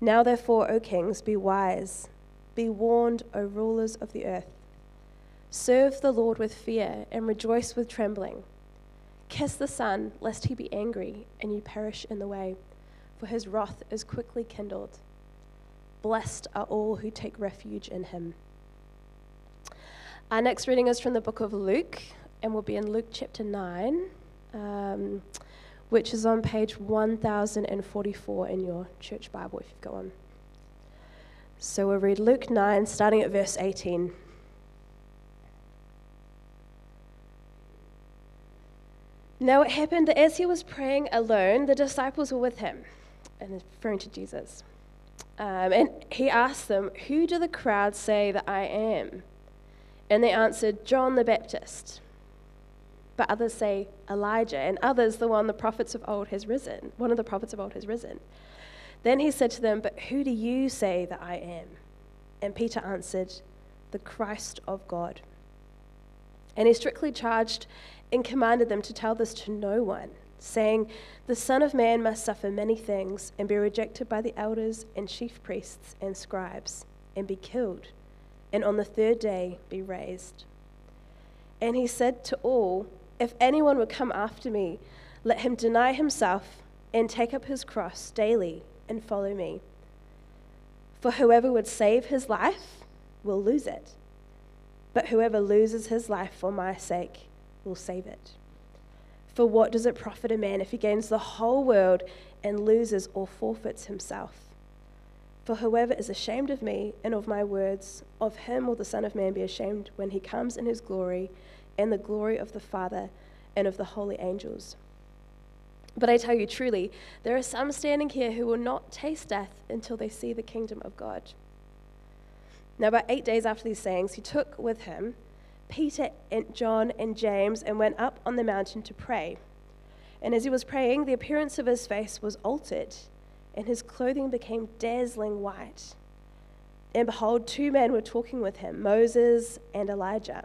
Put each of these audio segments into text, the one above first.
Now, therefore, O kings, be wise. Be warned, O rulers of the earth. Serve the Lord with fear and rejoice with trembling. Kiss the Son, lest he be angry and you perish in the way, for his wrath is quickly kindled. Blessed are all who take refuge in him. Our next reading is from the book of Luke, and we'll be in Luke chapter 9. Um, which is on page 1044 in your church Bible if you've got one. So we'll read Luke 9, starting at verse 18. Now it happened that as he was praying alone, the disciples were with him, and referring to Jesus. Um, and he asked them, Who do the crowd say that I am? And they answered, John the Baptist but others say Elijah, and others the one the prophets of old has risen, one of the prophets of old has risen. Then he said to them, But who do you say that I am? And Peter answered, The Christ of God. And he strictly charged and commanded them to tell this to no one, saying, The Son of Man must suffer many things and be rejected by the elders and chief priests and scribes, and be killed, and on the third day be raised. And he said to all, if anyone would come after me, let him deny himself and take up his cross daily and follow me. For whoever would save his life will lose it, but whoever loses his life for my sake will save it. For what does it profit a man if he gains the whole world and loses or forfeits himself? For whoever is ashamed of me and of my words, of him will the Son of Man be ashamed when he comes in his glory and the glory of the Father and of the holy angels. But I tell you truly, there are some standing here who will not taste death until they see the kingdom of God. Now, about eight days after these sayings, he took with him Peter and John and James and went up on the mountain to pray. And as he was praying, the appearance of his face was altered, and his clothing became dazzling white. And behold, two men were talking with him Moses and Elijah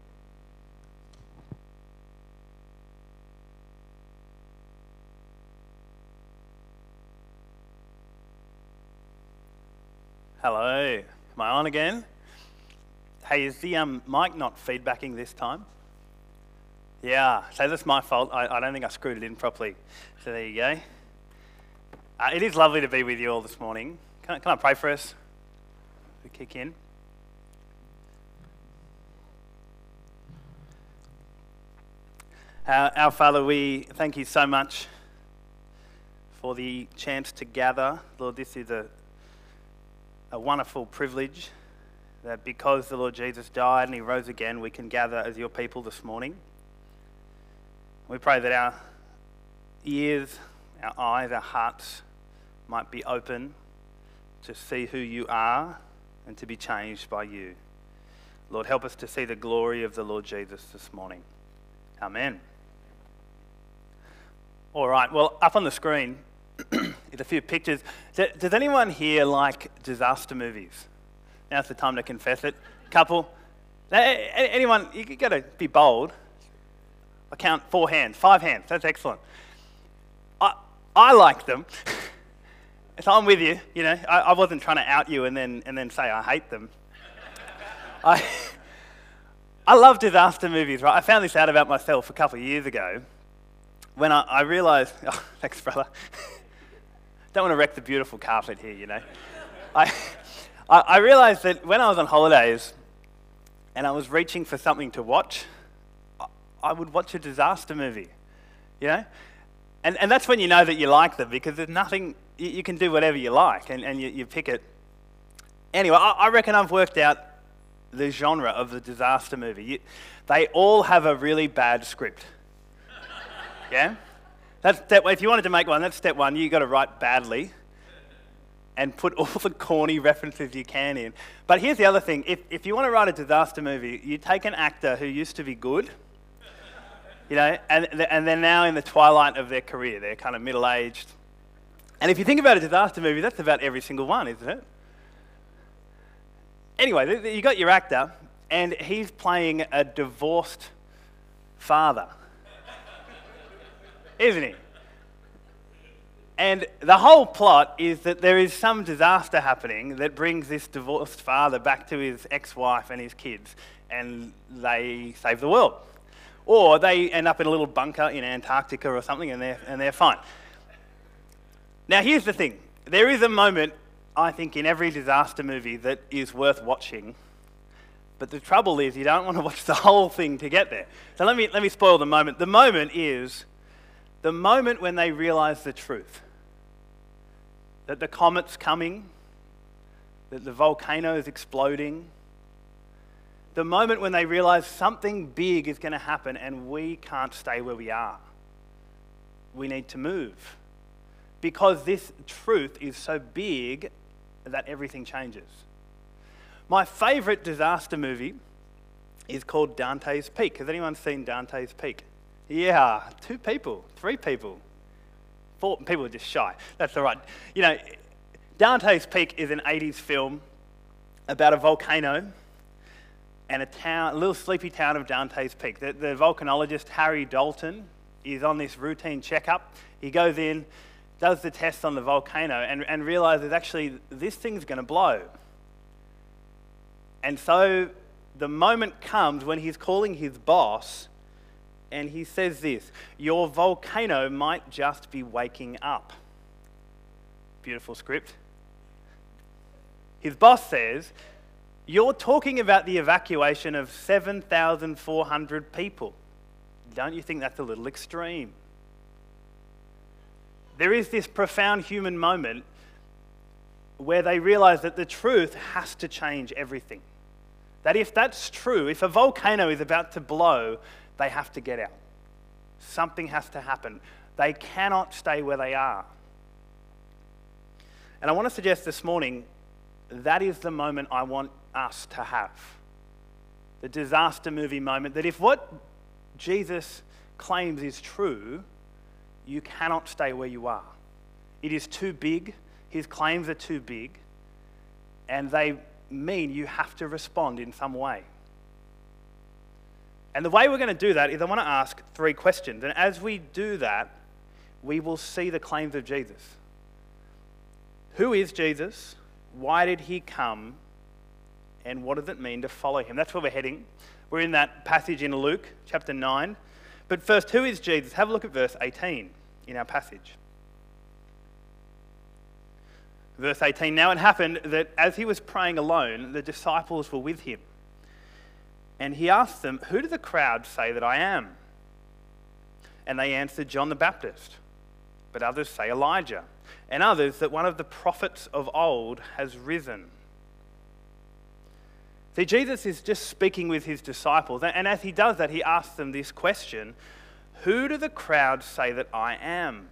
Hello. Am I on again? Hey, is the um, mic not feedbacking this time? Yeah, so that's my fault. I, I don't think I screwed it in properly. So there you go. Uh, it is lovely to be with you all this morning. Can, can I pray for us? We kick in. Our, our Father, we thank you so much for the chance to gather. Lord, this is a a wonderful privilege that because the Lord Jesus died and he rose again, we can gather as your people this morning. We pray that our ears our eyes, our hearts might be open to see who you are and to be changed by you. Lord, help us to see the glory of the Lord Jesus this morning. Amen. All right, well, up on the screen a few pictures. Does anyone here like disaster movies? Now's the time to confess it. Couple? Anyone, you got to be bold. I count four hands, five hands. That's excellent. I, I like them. so I'm with you. You know, I, I wasn't trying to out you and then, and then say I hate them. I, I love disaster movies, right? I found this out about myself a couple of years ago when I, I realized, oh, thanks, brother. Don't want to wreck the beautiful carpet here, you know. I, I, realized that when I was on holidays and I was reaching for something to watch, I would watch a disaster movie, you know? And, and that's when you know that you like them because there's nothing, you, you can do whatever you like and, and you, you pick it. Anyway, I, I, reckon I've worked out the genre of the disaster movie. You, they all have a really bad script. yeah? That's step, if you wanted to make one, that's step one. You've got to write badly and put all the corny references you can in. But here's the other thing if, if you want to write a disaster movie, you take an actor who used to be good you know, and, and they're now in the twilight of their career. They're kind of middle aged. And if you think about a disaster movie, that's about every single one, isn't it? Anyway, you got your actor, and he's playing a divorced father, isn't he? And the whole plot is that there is some disaster happening that brings this divorced father back to his ex wife and his kids, and they save the world. Or they end up in a little bunker in Antarctica or something and they're, and they're fine. Now, here's the thing there is a moment, I think, in every disaster movie that is worth watching. But the trouble is, you don't want to watch the whole thing to get there. So let me, let me spoil the moment. The moment is the moment when they realize the truth that the comet's coming, that the volcano is exploding, the moment when they realize something big is going to happen and we can't stay where we are. We need to move. Because this truth is so big that everything changes. My favorite disaster movie is called Dante's Peak. Has anyone seen Dante's Peak? Yeah, two people, three people. Four people are just shy. That's all right. You know, Dante's Peak is an 80s film about a volcano and a town, a little sleepy town of Dante's Peak. The, the volcanologist Harry Dalton is on this routine checkup. He goes in, does the test on the volcano, and, and realizes actually this thing's going to blow. And so the moment comes when he's calling his boss and he says this Your volcano might just be waking up. Beautiful script. His boss says, you're talking about the evacuation of 7,400 people. Don't you think that's a little extreme? There is this profound human moment where they realize that the truth has to change everything. That if that's true, if a volcano is about to blow, they have to get out. Something has to happen. They cannot stay where they are. And I want to suggest this morning that is the moment I want us to have. The disaster movie moment that if what Jesus claims is true, you cannot stay where you are. It is too big, his claims are too big, and they mean you have to respond in some way. And the way we're going to do that is I want to ask three questions. And as we do that, we will see the claims of Jesus. Who is Jesus? Why did he come? and what does it mean to follow him? That's where we're heading. We're in that passage in Luke chapter 9. But first, who is Jesus? Have a look at verse 18 in our passage. Verse 18 Now it happened that as he was praying alone, the disciples were with him. And he asked them, Who do the crowd say that I am? And they answered, John the Baptist. But others say Elijah. And others that one of the prophets of old has risen. See, Jesus is just speaking with his disciples, and as he does that, he asks them this question Who do the crowd say that I am?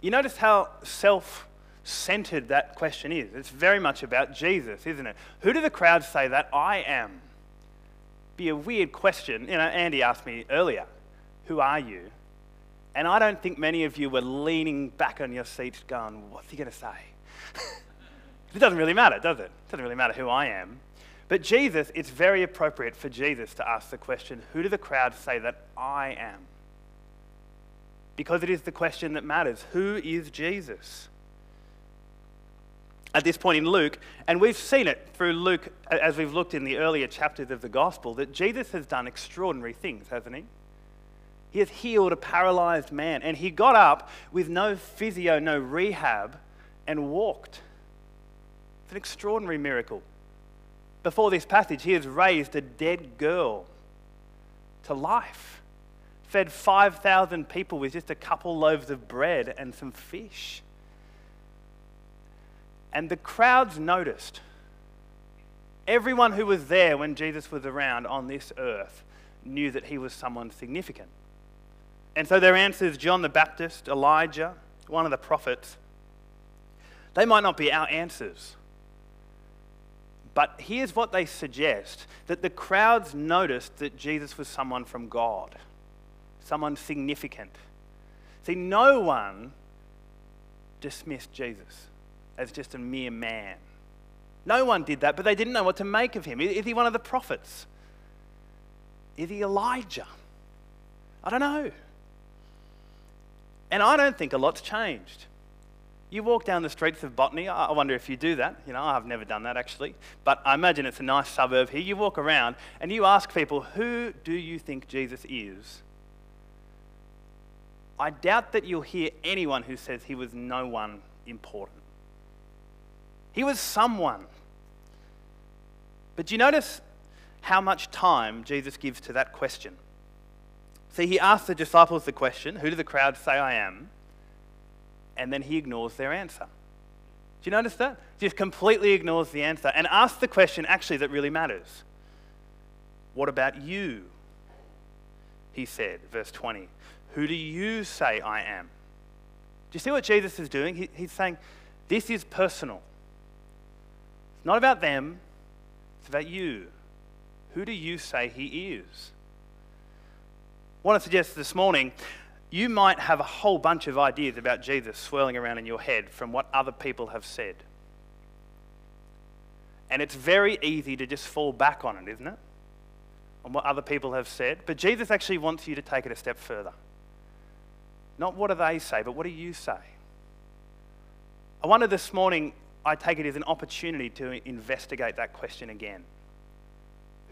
You notice how self centered that question is. It's very much about Jesus, isn't it? Who do the crowds say that I am? Be a weird question. You know, Andy asked me earlier, Who are you? And I don't think many of you were leaning back on your seats going, What's he going to say? it doesn't really matter, does it? It doesn't really matter who I am. But Jesus, it's very appropriate for Jesus to ask the question, Who do the crowds say that I am? Because it is the question that matters. Who is Jesus? At this point in Luke, and we've seen it through Luke as we've looked in the earlier chapters of the gospel, that Jesus has done extraordinary things, hasn't he? He has healed a paralyzed man, and he got up with no physio, no rehab, and walked. It's an extraordinary miracle. Before this passage, he has raised a dead girl to life, fed 5,000 people with just a couple loaves of bread and some fish. And the crowds noticed. Everyone who was there when Jesus was around on this earth knew that he was someone significant. And so their answers John the Baptist, Elijah, one of the prophets, they might not be our answers. But here's what they suggest that the crowds noticed that Jesus was someone from God, someone significant. See, no one dismissed Jesus as just a mere man. No one did that, but they didn't know what to make of him. Is he one of the prophets? Is he Elijah? I don't know. And I don't think a lot's changed. You walk down the streets of Botany, I wonder if you do that. You know, I've never done that actually. But I imagine it's a nice suburb here. You walk around and you ask people, who do you think Jesus is? I doubt that you'll hear anyone who says he was no one important. He was someone. But do you notice how much time Jesus gives to that question? See, he asks the disciples the question, Who do the crowd say I am? And then he ignores their answer. Do you notice that? Just completely ignores the answer and asks the question actually that really matters. What about you? He said, verse 20. Who do you say I am? Do you see what Jesus is doing? He, he's saying, This is personal. It's not about them, it's about you. Who do you say he is? I want to suggest this morning you might have a whole bunch of ideas about Jesus swirling around in your head from what other people have said. And it's very easy to just fall back on it, isn't it? On what other people have said. But Jesus actually wants you to take it a step further. Not what do they say, but what do you say? I wonder this morning, I take it as an opportunity to investigate that question again.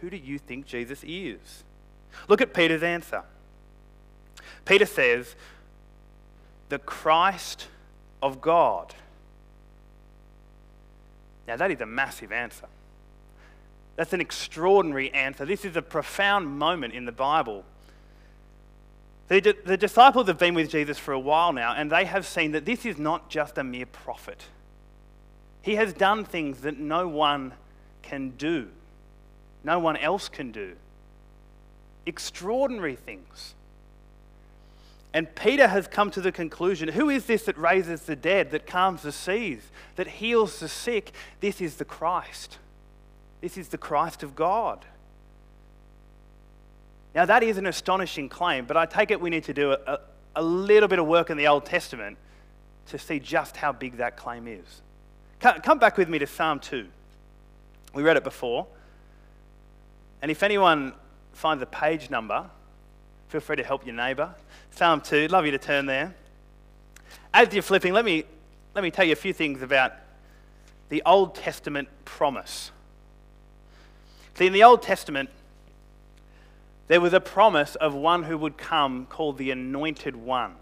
Who do you think Jesus is? Look at Peter's answer. Peter says, the Christ of God. Now, that is a massive answer. That's an extraordinary answer. This is a profound moment in the Bible. The, the, disciples have been with Jesus for a while now, and they have seen that this is not just a mere prophet. He has done things that no one can do, no one else can do. Extraordinary things. And Peter has come to the conclusion who is this that raises the dead, that calms the seas, that heals the sick? This is the Christ. This is the Christ of God. Now, that is an astonishing claim, but I take it we need to do a, a little bit of work in the Old Testament to see just how big that claim is. Come back with me to Psalm 2. We read it before. And if anyone finds a page number, feel free to help your neighbour. Psalm 2, love you to turn there. As you're flipping, let me, let me tell you a few things about the Old Testament promise. See, in the Old Testament, there was a promise of one who would come called the Anointed One.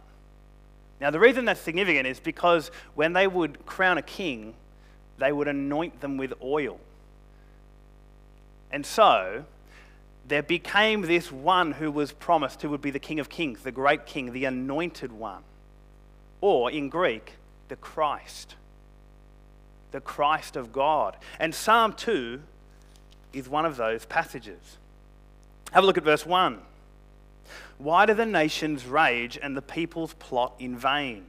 Now, the reason that's significant is because when they would crown a king, they would anoint them with oil. And so, there became this one who was promised who would be the King of Kings, the great King, the anointed one. Or in Greek, the Christ. The Christ of God. And Psalm 2 is one of those passages. Have a look at verse 1. Why do the nations rage and the peoples plot in vain?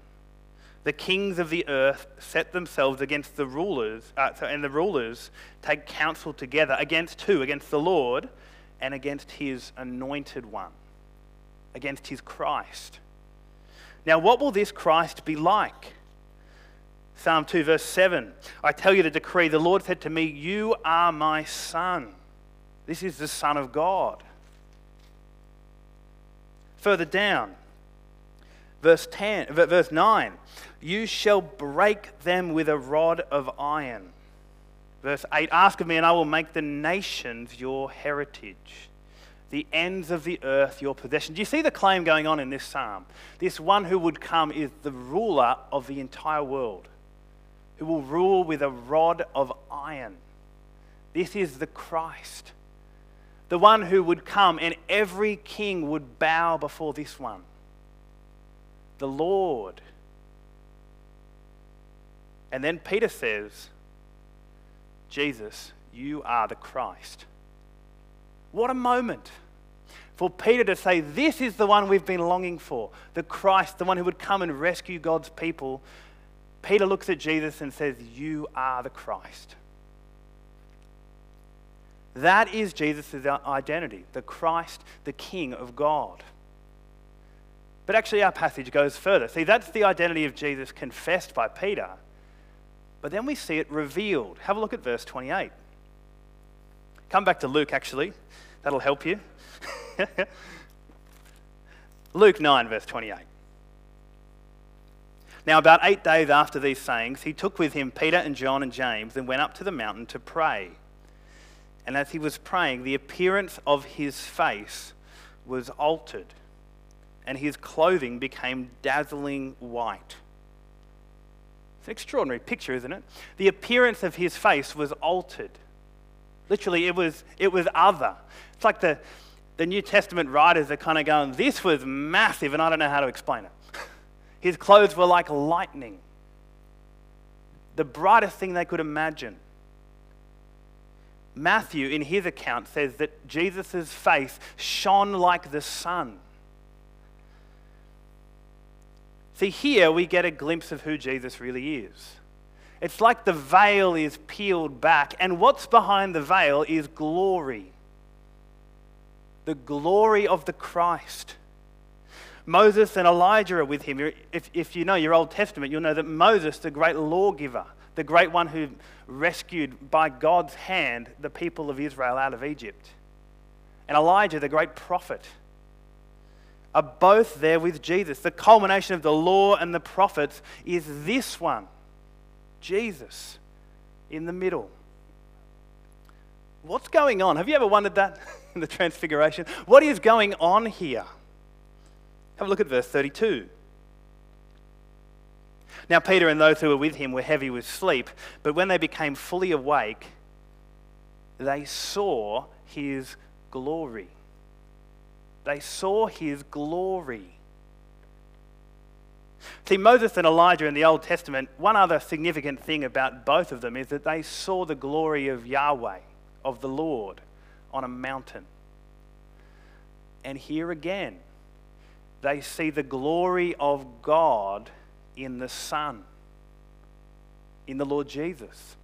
The kings of the earth set themselves against the rulers, uh, and the rulers take counsel together against who? Against the Lord and against his anointed one, against his Christ. Now, what will this Christ be like? Psalm 2, verse 7 I tell you the decree, the Lord said to me, You are my son. This is the Son of God. Further down, verse 10, verse 9, you shall break them with a rod of iron. Verse 8, ask of me and I will make the nations your heritage, the ends of the earth your possession. Do you see the claim going on in this psalm? This one who would come is the ruler of the entire world, who will rule with a rod of iron. This is the Christ the one who would come, and every king would bow before this one the Lord. And then Peter says, Jesus, you are the Christ. What a moment for Peter to say, This is the one we've been longing for, the Christ, the one who would come and rescue God's people. Peter looks at Jesus and says, You are the Christ. That is Jesus' identity, the Christ, the King of God. But actually, our passage goes further. See, that's the identity of Jesus confessed by Peter. But then we see it revealed. Have a look at verse 28. Come back to Luke, actually. That'll help you. Luke 9, verse 28. Now, about eight days after these sayings, he took with him Peter and John and James and went up to the mountain to pray. And as he was praying, the appearance of his face was altered, and his clothing became dazzling white. An extraordinary picture, isn't it? The appearance of his face was altered. Literally, it was, it was other. It's like the, the New Testament writers are kind of going, This was massive, and I don't know how to explain it. His clothes were like lightning, the brightest thing they could imagine. Matthew, in his account, says that Jesus' face shone like the sun. See, here we get a glimpse of who Jesus really is. It's like the veil is peeled back, and what's behind the veil is glory the glory of the Christ. Moses and Elijah are with him. If, if you know your Old Testament, you'll know that Moses, the great lawgiver, the great one who rescued by God's hand the people of Israel out of Egypt. And Elijah, the great prophet, are both there with Jesus. The culmination of the law and the prophets is this one Jesus in the middle. What's going on? Have you ever wondered that in the Transfiguration? What is going on here? Have a look at verse 32. Now, Peter and those who were with him were heavy with sleep, but when they became fully awake, they saw his glory. They saw his glory. See, Moses and Elijah in the Old Testament, one other significant thing about both of them is that they saw the glory of Yahweh, of the Lord, on a mountain. And here again, they see the glory of God in the Son, in the Lord Jesus.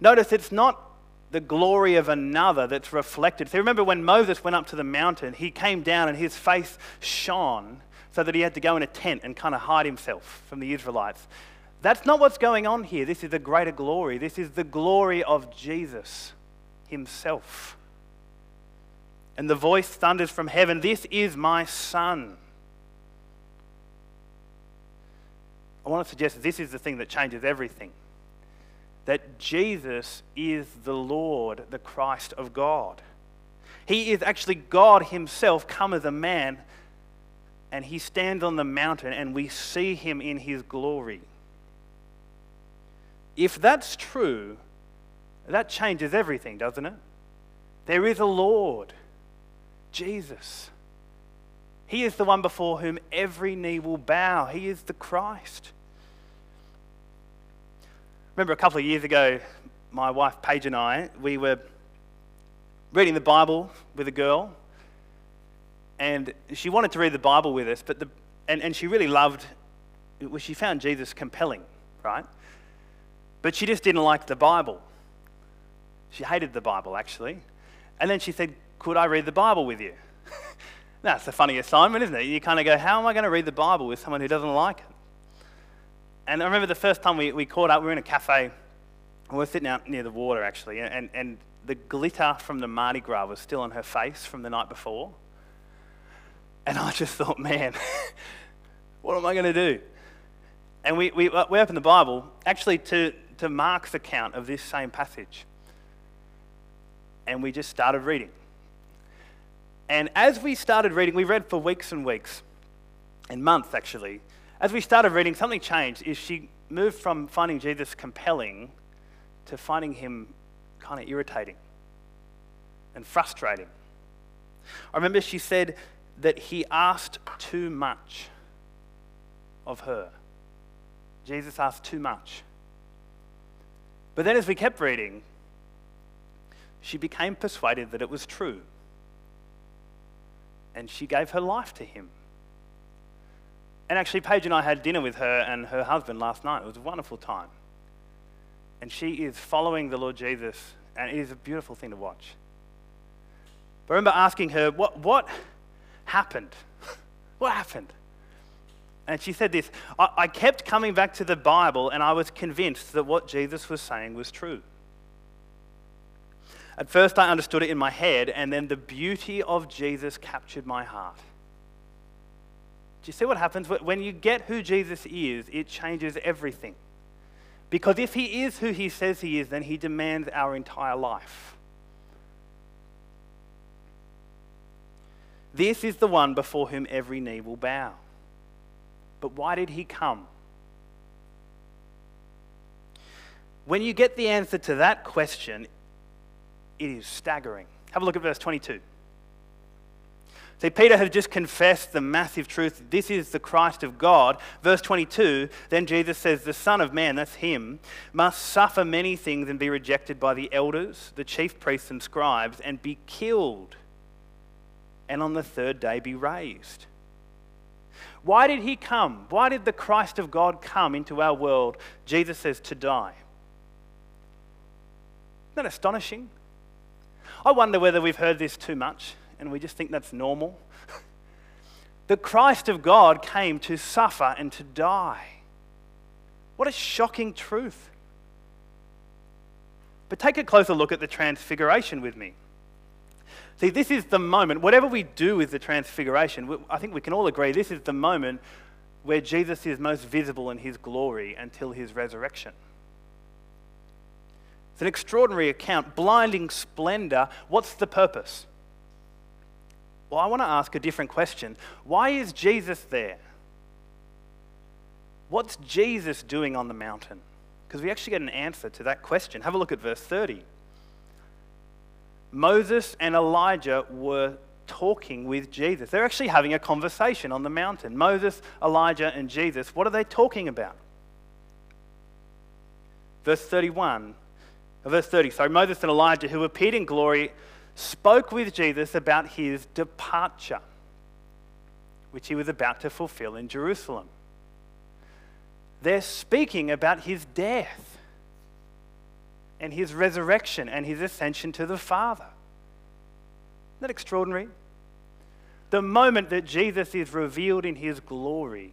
Notice it's not the glory of another that's reflected. So remember when Moses went up to the mountain, he came down and his face shone so that he had to go in a tent and kind of hide himself from the Israelites. That's not what's going on here. This is a greater glory. This is the glory of Jesus himself. And the voice thunders from heaven This is my Son I want to suggest this is the thing that changes everything. That Jesus is the Lord, the Christ of God. He is actually God Himself come as a man, and He stands on the mountain, and we see Him in His glory. If that's true, that changes everything, doesn't it? There is a Lord, Jesus. He is the one before whom every knee will bow. He is the Christ remember a couple of years ago, my wife Paige and I, we were reading the Bible with a girl, and she wanted to read the Bible with us, but the, and, and she really loved well, she found Jesus compelling, right? But she just didn't like the Bible. She hated the Bible, actually. And then she said, Could I read the Bible with you? That's a funny assignment, isn't it? You kind of go, How am I going to read the Bible with someone who doesn't like it? And I remember the first time we, we caught up, we were in a cafe. We were sitting out near the water, actually, and, and the glitter from the Mardi Gras was still on her face from the night before. And I just thought, man, what am I going to do? And we, we, uh, we opened the Bible actually to, to Mark's account of this same passage. And we just started reading. And as we started reading, we read for weeks and weeks, and months actually. As we started reading, something changed. Is she moved from finding Jesus compelling to finding him kind of irritating and frustrating. I remember she said that he asked too much of her. Jesus asked too much. But then, as we kept reading, she became persuaded that it was true. And she gave her life to him. And actually, Paige and I had dinner with her and her husband last night. It was a wonderful time. And she is following the Lord Jesus, and it is a beautiful thing to watch. But I remember asking her, What, what happened? what happened? And she said this I, I kept coming back to the Bible, and I was convinced that what Jesus was saying was true. At first, I understood it in my head, and then the beauty of Jesus captured my heart. Do you see what happens? When you get who Jesus is, it changes everything. Because if he is who he says he is, then he demands our entire life. This is the one before whom every knee will bow. But why did he come? When you get the answer to that question, it is staggering. Have a look at verse 22. See, Peter had just confessed the massive truth this is the Christ of God. Verse 22, then Jesus says, The Son of Man, that's him, must suffer many things and be rejected by the elders, the chief priests, and scribes, and be killed, and on the third day be raised. Why did he come? Why did the Christ of God come into our world? Jesus says, to die. Isn't that astonishing? I wonder whether we've heard this too much and we just think that's normal. the Christ of God came to suffer and to die. What a shocking truth. But take a closer look at the transfiguration with me. See, this is the moment, whatever we do with the transfiguration, I think we can all agree this is the moment where Jesus is most visible in his glory until his resurrection. It's an extraordinary account, blinding splendor. What's the purpose? Well, I want to ask a different question. Why is Jesus there? What's Jesus doing on the mountain? Because we actually get an answer to that question. Have a look at verse 30. Moses and Elijah were talking with Jesus. They're actually having a conversation on the mountain. Moses, Elijah, and Jesus. What are they talking about? Verse 31, verse 30, sorry, Moses and Elijah, who appeared in glory spoke with Jesus about his departure, which he was about to fulfill in Jerusalem. They're speaking about his death and his resurrection and his ascension to the Father. Isn't that extraordinary? The moment that Jesus is revealed in his glory,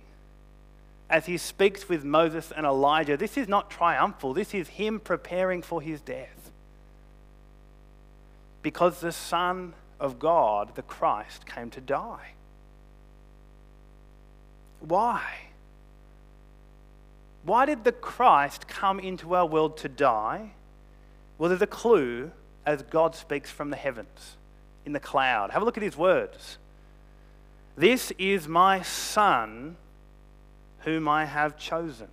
as he speaks with Moses and Elijah, this is not triumphal, this is him preparing for his death because the Son of God, the Christ, came to die. Why? Why did the Christ come into our world to die? Well, there's a clue as God speaks from the heavens in the cloud. Have a look at his words. This is my Son whom I have chosen.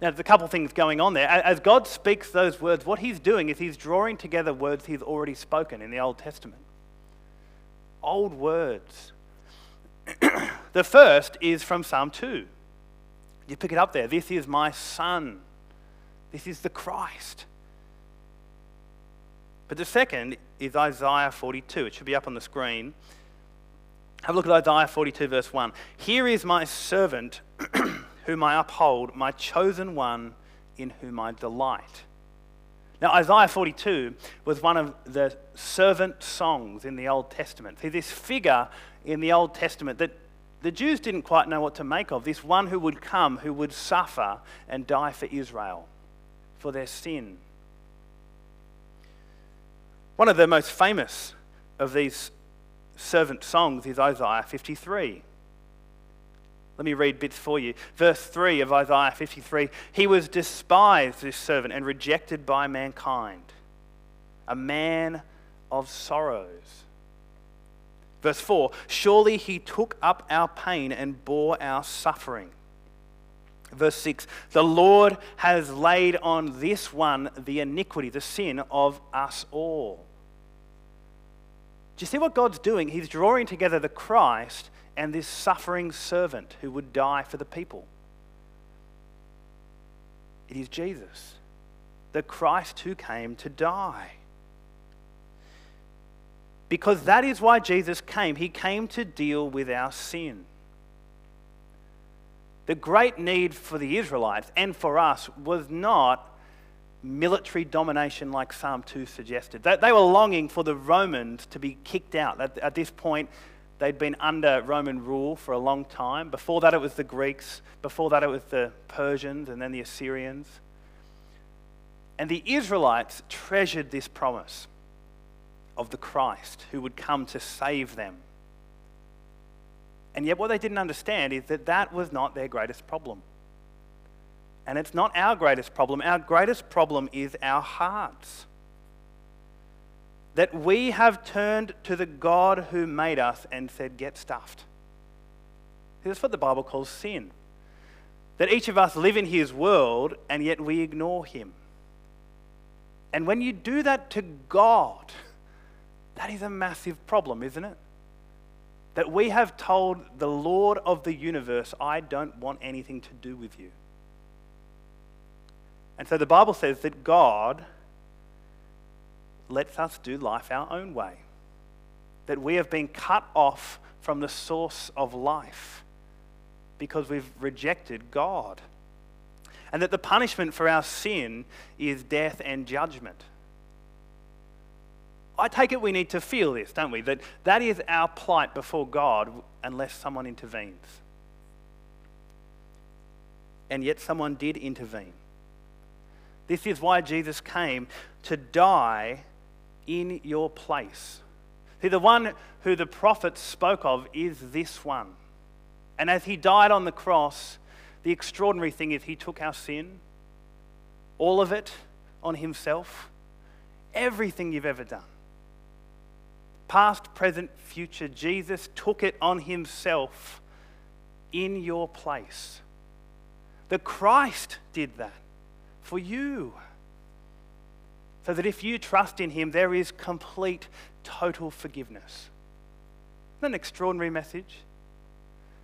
Now, there's a couple things going on there. As God speaks those words, what he's doing is he's drawing together words he's already spoken in the Old Testament. Old words. the first is from Psalm 2. You pick it up there. This is my Son. This is the Christ. But the second is Isaiah 42. It should be up on the screen. Have a look at Isaiah 42, verse 1. Here is my servant whom I uphold, my chosen one in whom I delight. Now, Isaiah 42 was one of the servant songs in the Old Testament. See, this figure in the Old Testament that the Jews didn't quite know what to make of this one who would come, who would suffer and die for Israel, for their sin. One of the most famous of these servant songs is Isaiah 53. Let me read bits for you. Verse 3 of Isaiah 53 He was despised, this servant, and rejected by mankind, a man of sorrows. Verse 4 Surely he took up our pain and bore our suffering. Verse 6 The Lord has laid on this one the iniquity, the sin of us all. Do you see what God's doing? He's drawing together the Christ and this suffering servant who would die for the people. It is Jesus, the Christ who came to die. Because that is why Jesus came. He came to deal with our sin. The great need for the Israelites and for us was not military domination like Psalm 2 suggested. They, were longing for the Romans to be kicked out. At this point, They'd been under Roman rule for a long time. Before that, it was the Greeks. Before that, it was the Persians and then the Assyrians. And the Israelites treasured this promise of the Christ who would come to save them. And yet, what they didn't understand is that that was not their greatest problem. And it's not our greatest problem. Our greatest problem is our hearts that we have turned to the God who made us and said, Get stuffed. That's what the Bible calls sin. That each of us live in his world and yet we ignore him. And when you do that to God, that is a massive problem, isn't it? That we have told the Lord of the universe, I don't want anything to do with you. And so the Bible says that God lets us do life our own way. That we have been cut off from the source of life because we've rejected God. And that the punishment for our sin is death and judgment. I take it we need to feel this, don't we? That that is our plight before God unless someone intervenes. And yet someone did intervene. This is why Jesus came to die in your place. See, the one who the prophets spoke of is this one. And as he died on the cross, the extraordinary thing is he took our sin, all of it on himself, everything you've ever done. Past, present, future, Jesus took it on himself in your place. The Christ did that for you. So that if you trust in Him, there is complete, total forgiveness. Isn't that an extraordinary message?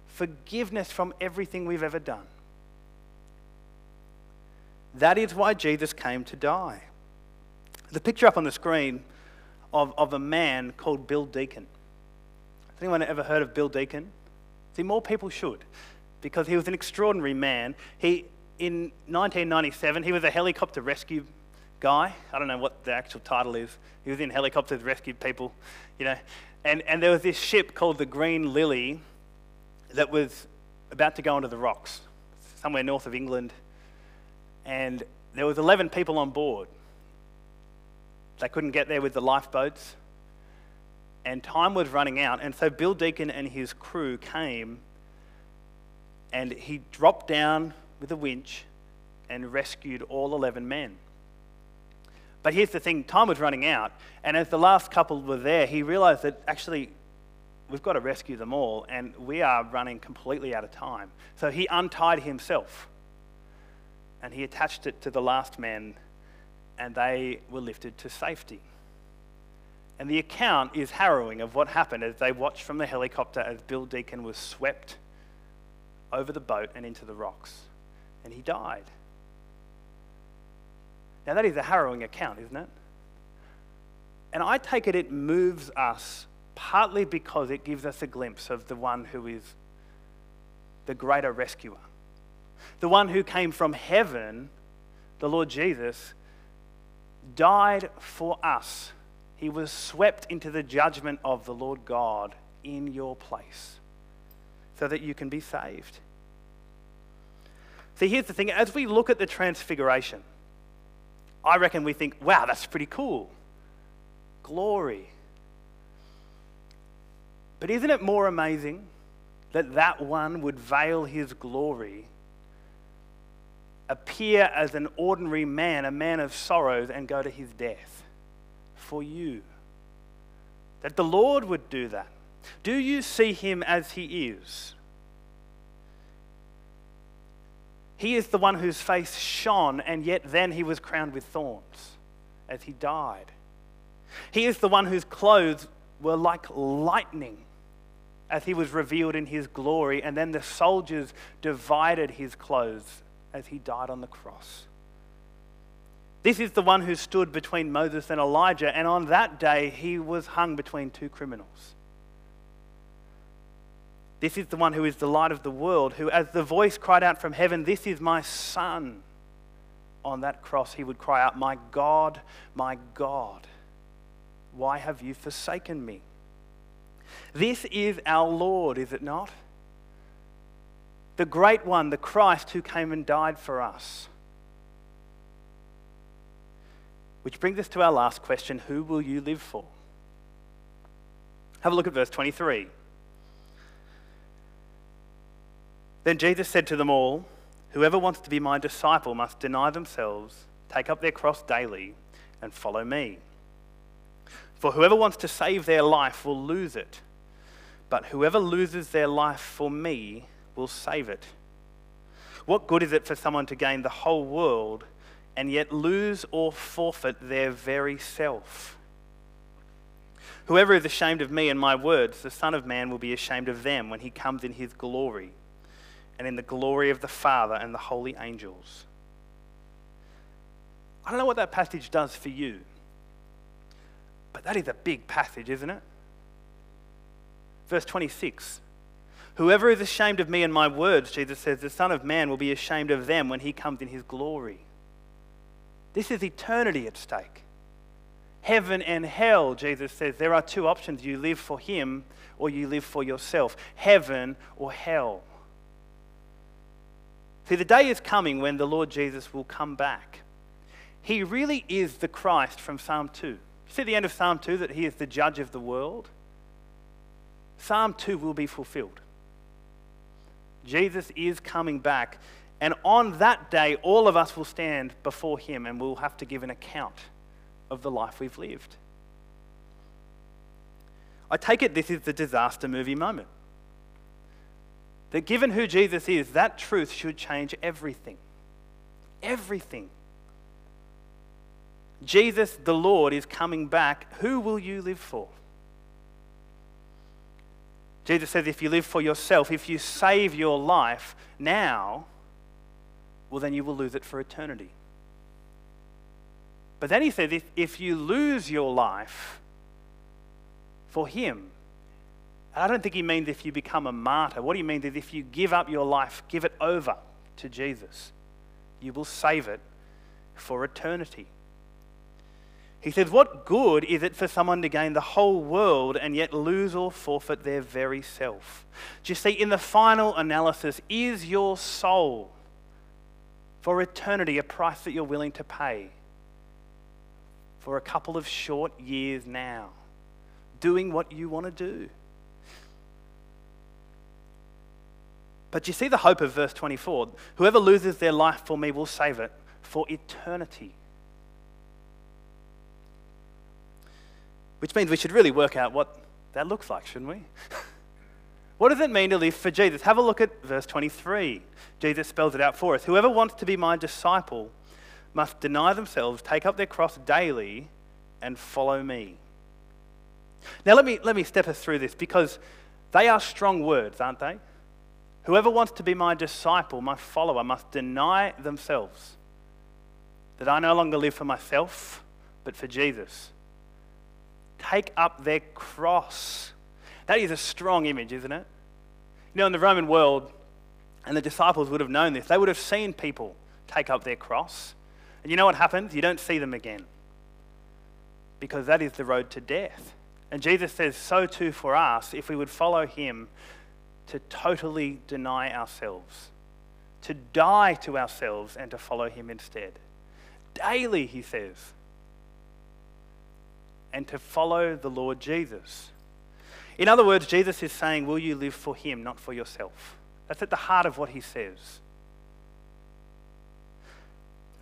Forgiveness from everything we've ever done. That is why Jesus came to die. The picture up on the screen of, of a man called Bill Deacon. Has anyone ever heard of Bill Deacon? See, more people should, because he was an extraordinary man. He, in 1997, he was a helicopter rescue guy. I don't know what the actual title is. He was in helicopters, rescued people, you know. And, and there was this ship called the Green Lily that was about to go onto the rocks, somewhere north of England. And there was 11 people on board. They couldn't get there with the lifeboats. And time was running out. And so Bill Deacon and his crew came and he dropped down with a winch and rescued all 11 men. But here's the thing time was running out, and as the last couple were there, he realized that actually we've got to rescue them all, and we are running completely out of time. So he untied himself and he attached it to the last man, and they were lifted to safety. And the account is harrowing of what happened as they watched from the helicopter as Bill Deacon was swept over the boat and into the rocks. And he died. Now, that is a harrowing account, isn't it? And I take it it moves us partly because it gives us a glimpse of the one who is the greater rescuer, the one who came from heaven, the Lord Jesus, died for us. He was swept into the judgment of the Lord God in your place so that you can be saved. See, here's the thing as we look at the transfiguration, I reckon we think, wow, that's pretty cool. Glory. But isn't it more amazing that that one would veil his glory, appear as an ordinary man, a man of sorrows, and go to his death for you? That the Lord would do that. Do you see him as he is? He is the one whose face shone, and yet then he was crowned with thorns as he died. He is the one whose clothes were like lightning as he was revealed in his glory, and then the soldiers divided his clothes as he died on the cross. This is the one who stood between Moses and Elijah, and on that day he was hung between two criminals. This is the one who is the light of the world, who, as the voice cried out from heaven, This is my son. On that cross, he would cry out, My God, my God, why have you forsaken me? This is our Lord, is it not? The great one, the Christ who came and died for us. Which brings us to our last question Who will you live for? Have a look at verse 23. Then Jesus said to them all, Whoever wants to be my disciple must deny themselves, take up their cross daily, and follow me. For whoever wants to save their life will lose it, but whoever loses their life for me will save it. What good is it for someone to gain the whole world and yet lose or forfeit their very self? Whoever is ashamed of me and my words, the Son of Man will be ashamed of them when he comes in his glory and in the glory of the Father and the holy angels. I don't know what that passage does for you, but that is a big passage, isn't it? Verse 26 Whoever is ashamed of me and my words, Jesus says, the Son of Man will be ashamed of them when he comes in his glory. This is eternity at stake. Heaven and hell, Jesus says, there are two options. You live for him or you live for yourself. Heaven or hell. See, the day is coming when the Lord Jesus will come back. He really is the Christ from Psalm 2. You see the end of Psalm 2 that he is the judge of the world? Psalm 2 will be fulfilled. Jesus is coming back, and on that day, all of us will stand before him and we'll have to give an account of the life we've lived. I take it this is the disaster movie moment. That given who Jesus is, that truth should change everything. Everything. Jesus, the Lord, is coming back. Who will you live for? Jesus says, if you live for yourself, if you save your life now, well, then you will lose it for eternity. But then he says, if, if you lose your life for Him, I don't think he means if you become a martyr. What he means is if you give up your life, give it over to Jesus, you will save it for eternity. He says, What good is it for someone to gain the whole world and yet lose or forfeit their very self? Do you see, in the final analysis, is your soul for eternity a price that you're willing to pay for a couple of short years now, doing what you want to do? But you see the hope of verse 24 whoever loses their life for me will save it for eternity. Which means we should really work out what that looks like, shouldn't we? what does it mean to live for Jesus? Have a look at verse 23. Jesus spells it out for us. Whoever wants to be my disciple must deny themselves, take up their cross daily, and follow me. Now, let me, let me step us through this because they are strong words, aren't they? Whoever wants to be my disciple, my follower, must deny themselves. That I no longer live for myself, but for Jesus. take up their cross. That is a strong image, isn't it? You know, in the Roman world, and the disciples would have known this, they would have seen people take up their cross. And you know what happens? You don't see them again. Because that is the road to death. And Jesus says, so too for us, if we would follow him, to totally deny ourselves, to die to ourselves and to follow him instead. Daily, he says. And to follow the Lord Jesus. In other words, Jesus is saying, Will you live for him, not for yourself? That's at the heart of what he says.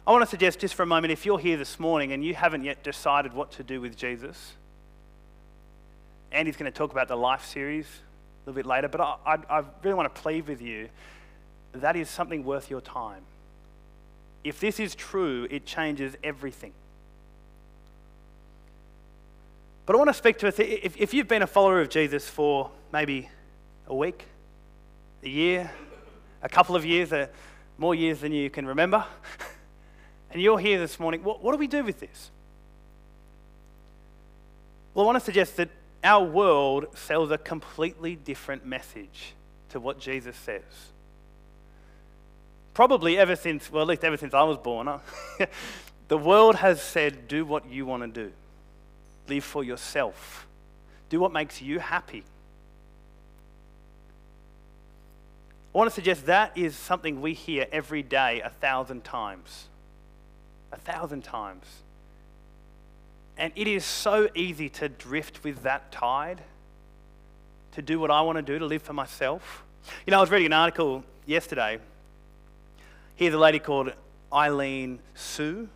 I want to suggest just for a moment if you're here this morning and you haven't yet decided what to do with Jesus, Andy's going to talk about the life series little bit later, but I, I, really want to plead with you that is something worth your time. If this is true, it changes everything. But I want to speak to us if, if you've been a follower of Jesus for maybe a week, a year, a couple of years, uh, more years than you can remember, and you're here this morning, what, what do we do with this? Well, I want to suggest that our world sells a completely different message to what Jesus says. Probably ever since, well, at least ever since I was born, the world has said, do what you want to do, live for yourself, do what makes you happy. I want to suggest that is something we hear every day a thousand times. A thousand times. And it is so easy to drift with that tide, to do what I want to do, to live for myself. You know, I was reading an article yesterday. Here's a lady called Eileen Sue.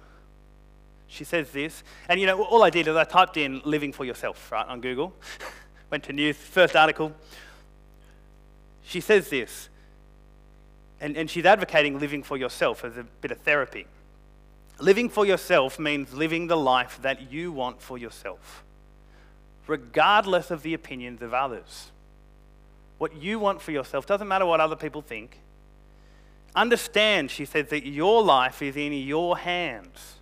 She says this, and you know, all I did is I typed in living for yourself, right, on Google. Went to news, first article. She says this and, and she's advocating living for yourself as a bit of therapy. Living for yourself means living the life that you want for yourself, regardless of the opinions of others. What you want for yourself doesn't matter what other people think. Understand, she says, that your life is in your hands.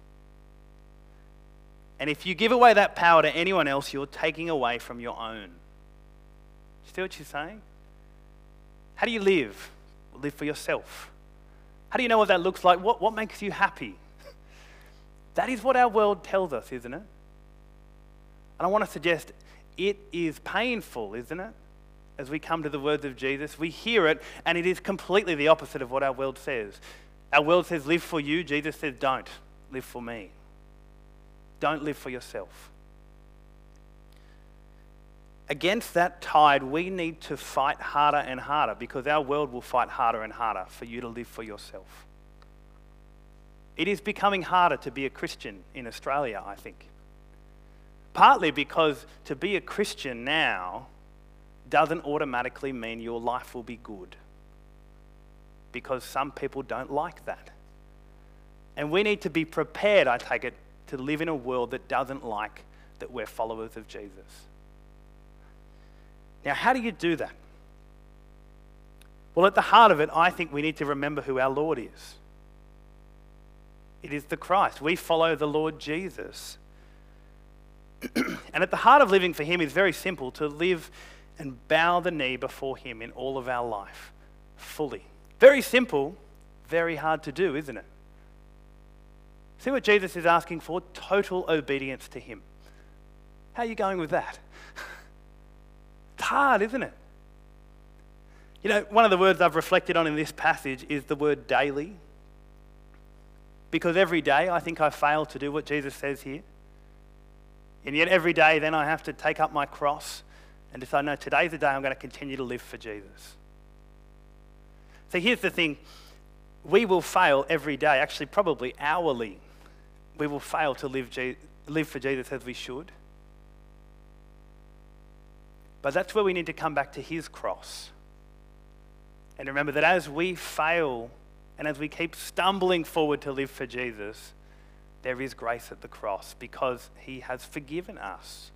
And if you give away that power to anyone else, you're taking away from your own. See what she's saying? How do you live? live for yourself. How do you know what that looks like? What, what makes you happy? That is what our world tells us, isn't it? And I want to suggest it is painful, isn't it? As we come to the words of Jesus, we hear it, and it is completely the opposite of what our world says. Our world says, live for you. Jesus says, don't. Live for me. Don't live for yourself against that tide, we need to fight harder and harder because our world will fight harder and harder for you to live for yourself. It is becoming harder to be a Christian in Australia, I think. Partly because to be a Christian now doesn't automatically mean your life will be good. Because some people don't like that. And we need to be prepared, I take it, to live in a world that doesn't like that we're followers of Jesus. Now, how do you do that? Well, at the heart of it, I think we need to remember who our Lord is. It is the Christ. We follow the Lord Jesus. and at the heart of living for Him is very simple to live and bow the knee before Him in all of our life, fully. Very simple, very hard to do, isn't it? See what Jesus is asking for? Total obedience to Him. How are you going with that? It's hard, isn't it? You know, one of the words I've reflected on in this passage is the word daily. Because every day I think I fail to do what Jesus says here. And yet every day then I have to take up my cross and decide, no, today's the day I'm going to continue to live for Jesus. So here's the thing we will fail every day, actually, probably hourly. We will fail to live, live for Jesus as we should. But that's where we need to come back to his cross. And remember that as we fail and as we keep stumbling forward to live for Jesus, there is grace at the cross because he has forgiven us.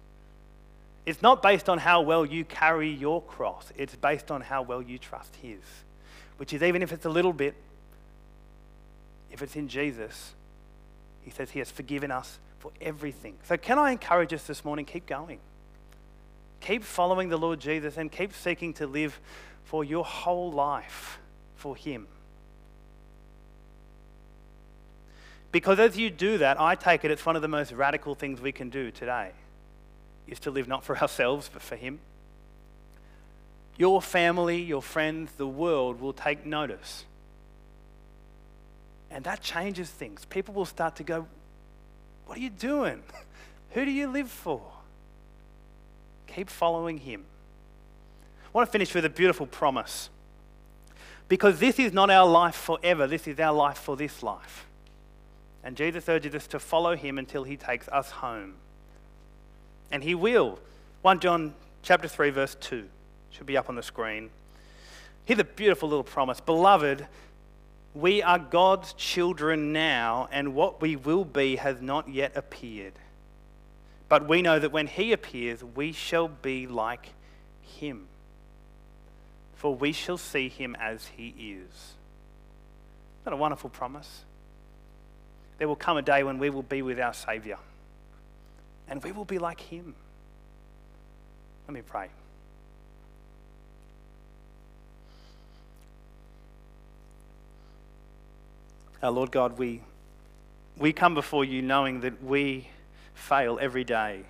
It's not based on how well you carry your cross, it's based on how well you trust his, which is even if it's a little bit, if it's in Jesus, he says he has forgiven us for everything. So, can I encourage us this morning? Keep going. Keep following the Lord Jesus and keep seeking to live for your whole life for Him. Because as you do that, I take it it's one of the most radical things we can do today is to live not for ourselves but for Him. Your family, your friends, the world will take notice. And that changes things. People will start to go, What are you doing? Who do you live for? Keep following Him. I want to finish with a beautiful promise. Because this is not our life forever, this is our life for this life. And Jesus urges us to follow Him until He takes us home. And He will. 1 John chapter 3, verse 2 should be up on the screen. Here's a beautiful little promise. Beloved, we are God's children now, and what we will be has not yet appeared. But we know that when He appears, we shall be like Him, for we shall see Him as He is. Isn't that a wonderful promise? There will come a day when we will be with our Saviour, and we will be like Him. Let me pray. Our Lord God, we, we come before you knowing that we fail every day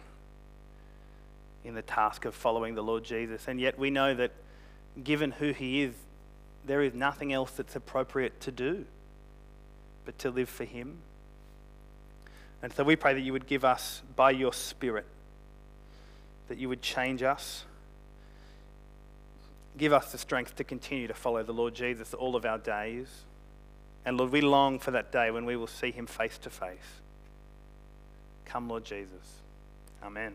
in the task of following the Lord Jesus. And yet we know that given who He is, there is nothing else that's appropriate to do but to live for Him. And so we pray that you would give us, by your Spirit, that you would change us. Give us the strength to continue to follow the Lord Jesus all of our days. And Lord, we long for that day when we will see him face to face. Come, Lord Jesus. Amen.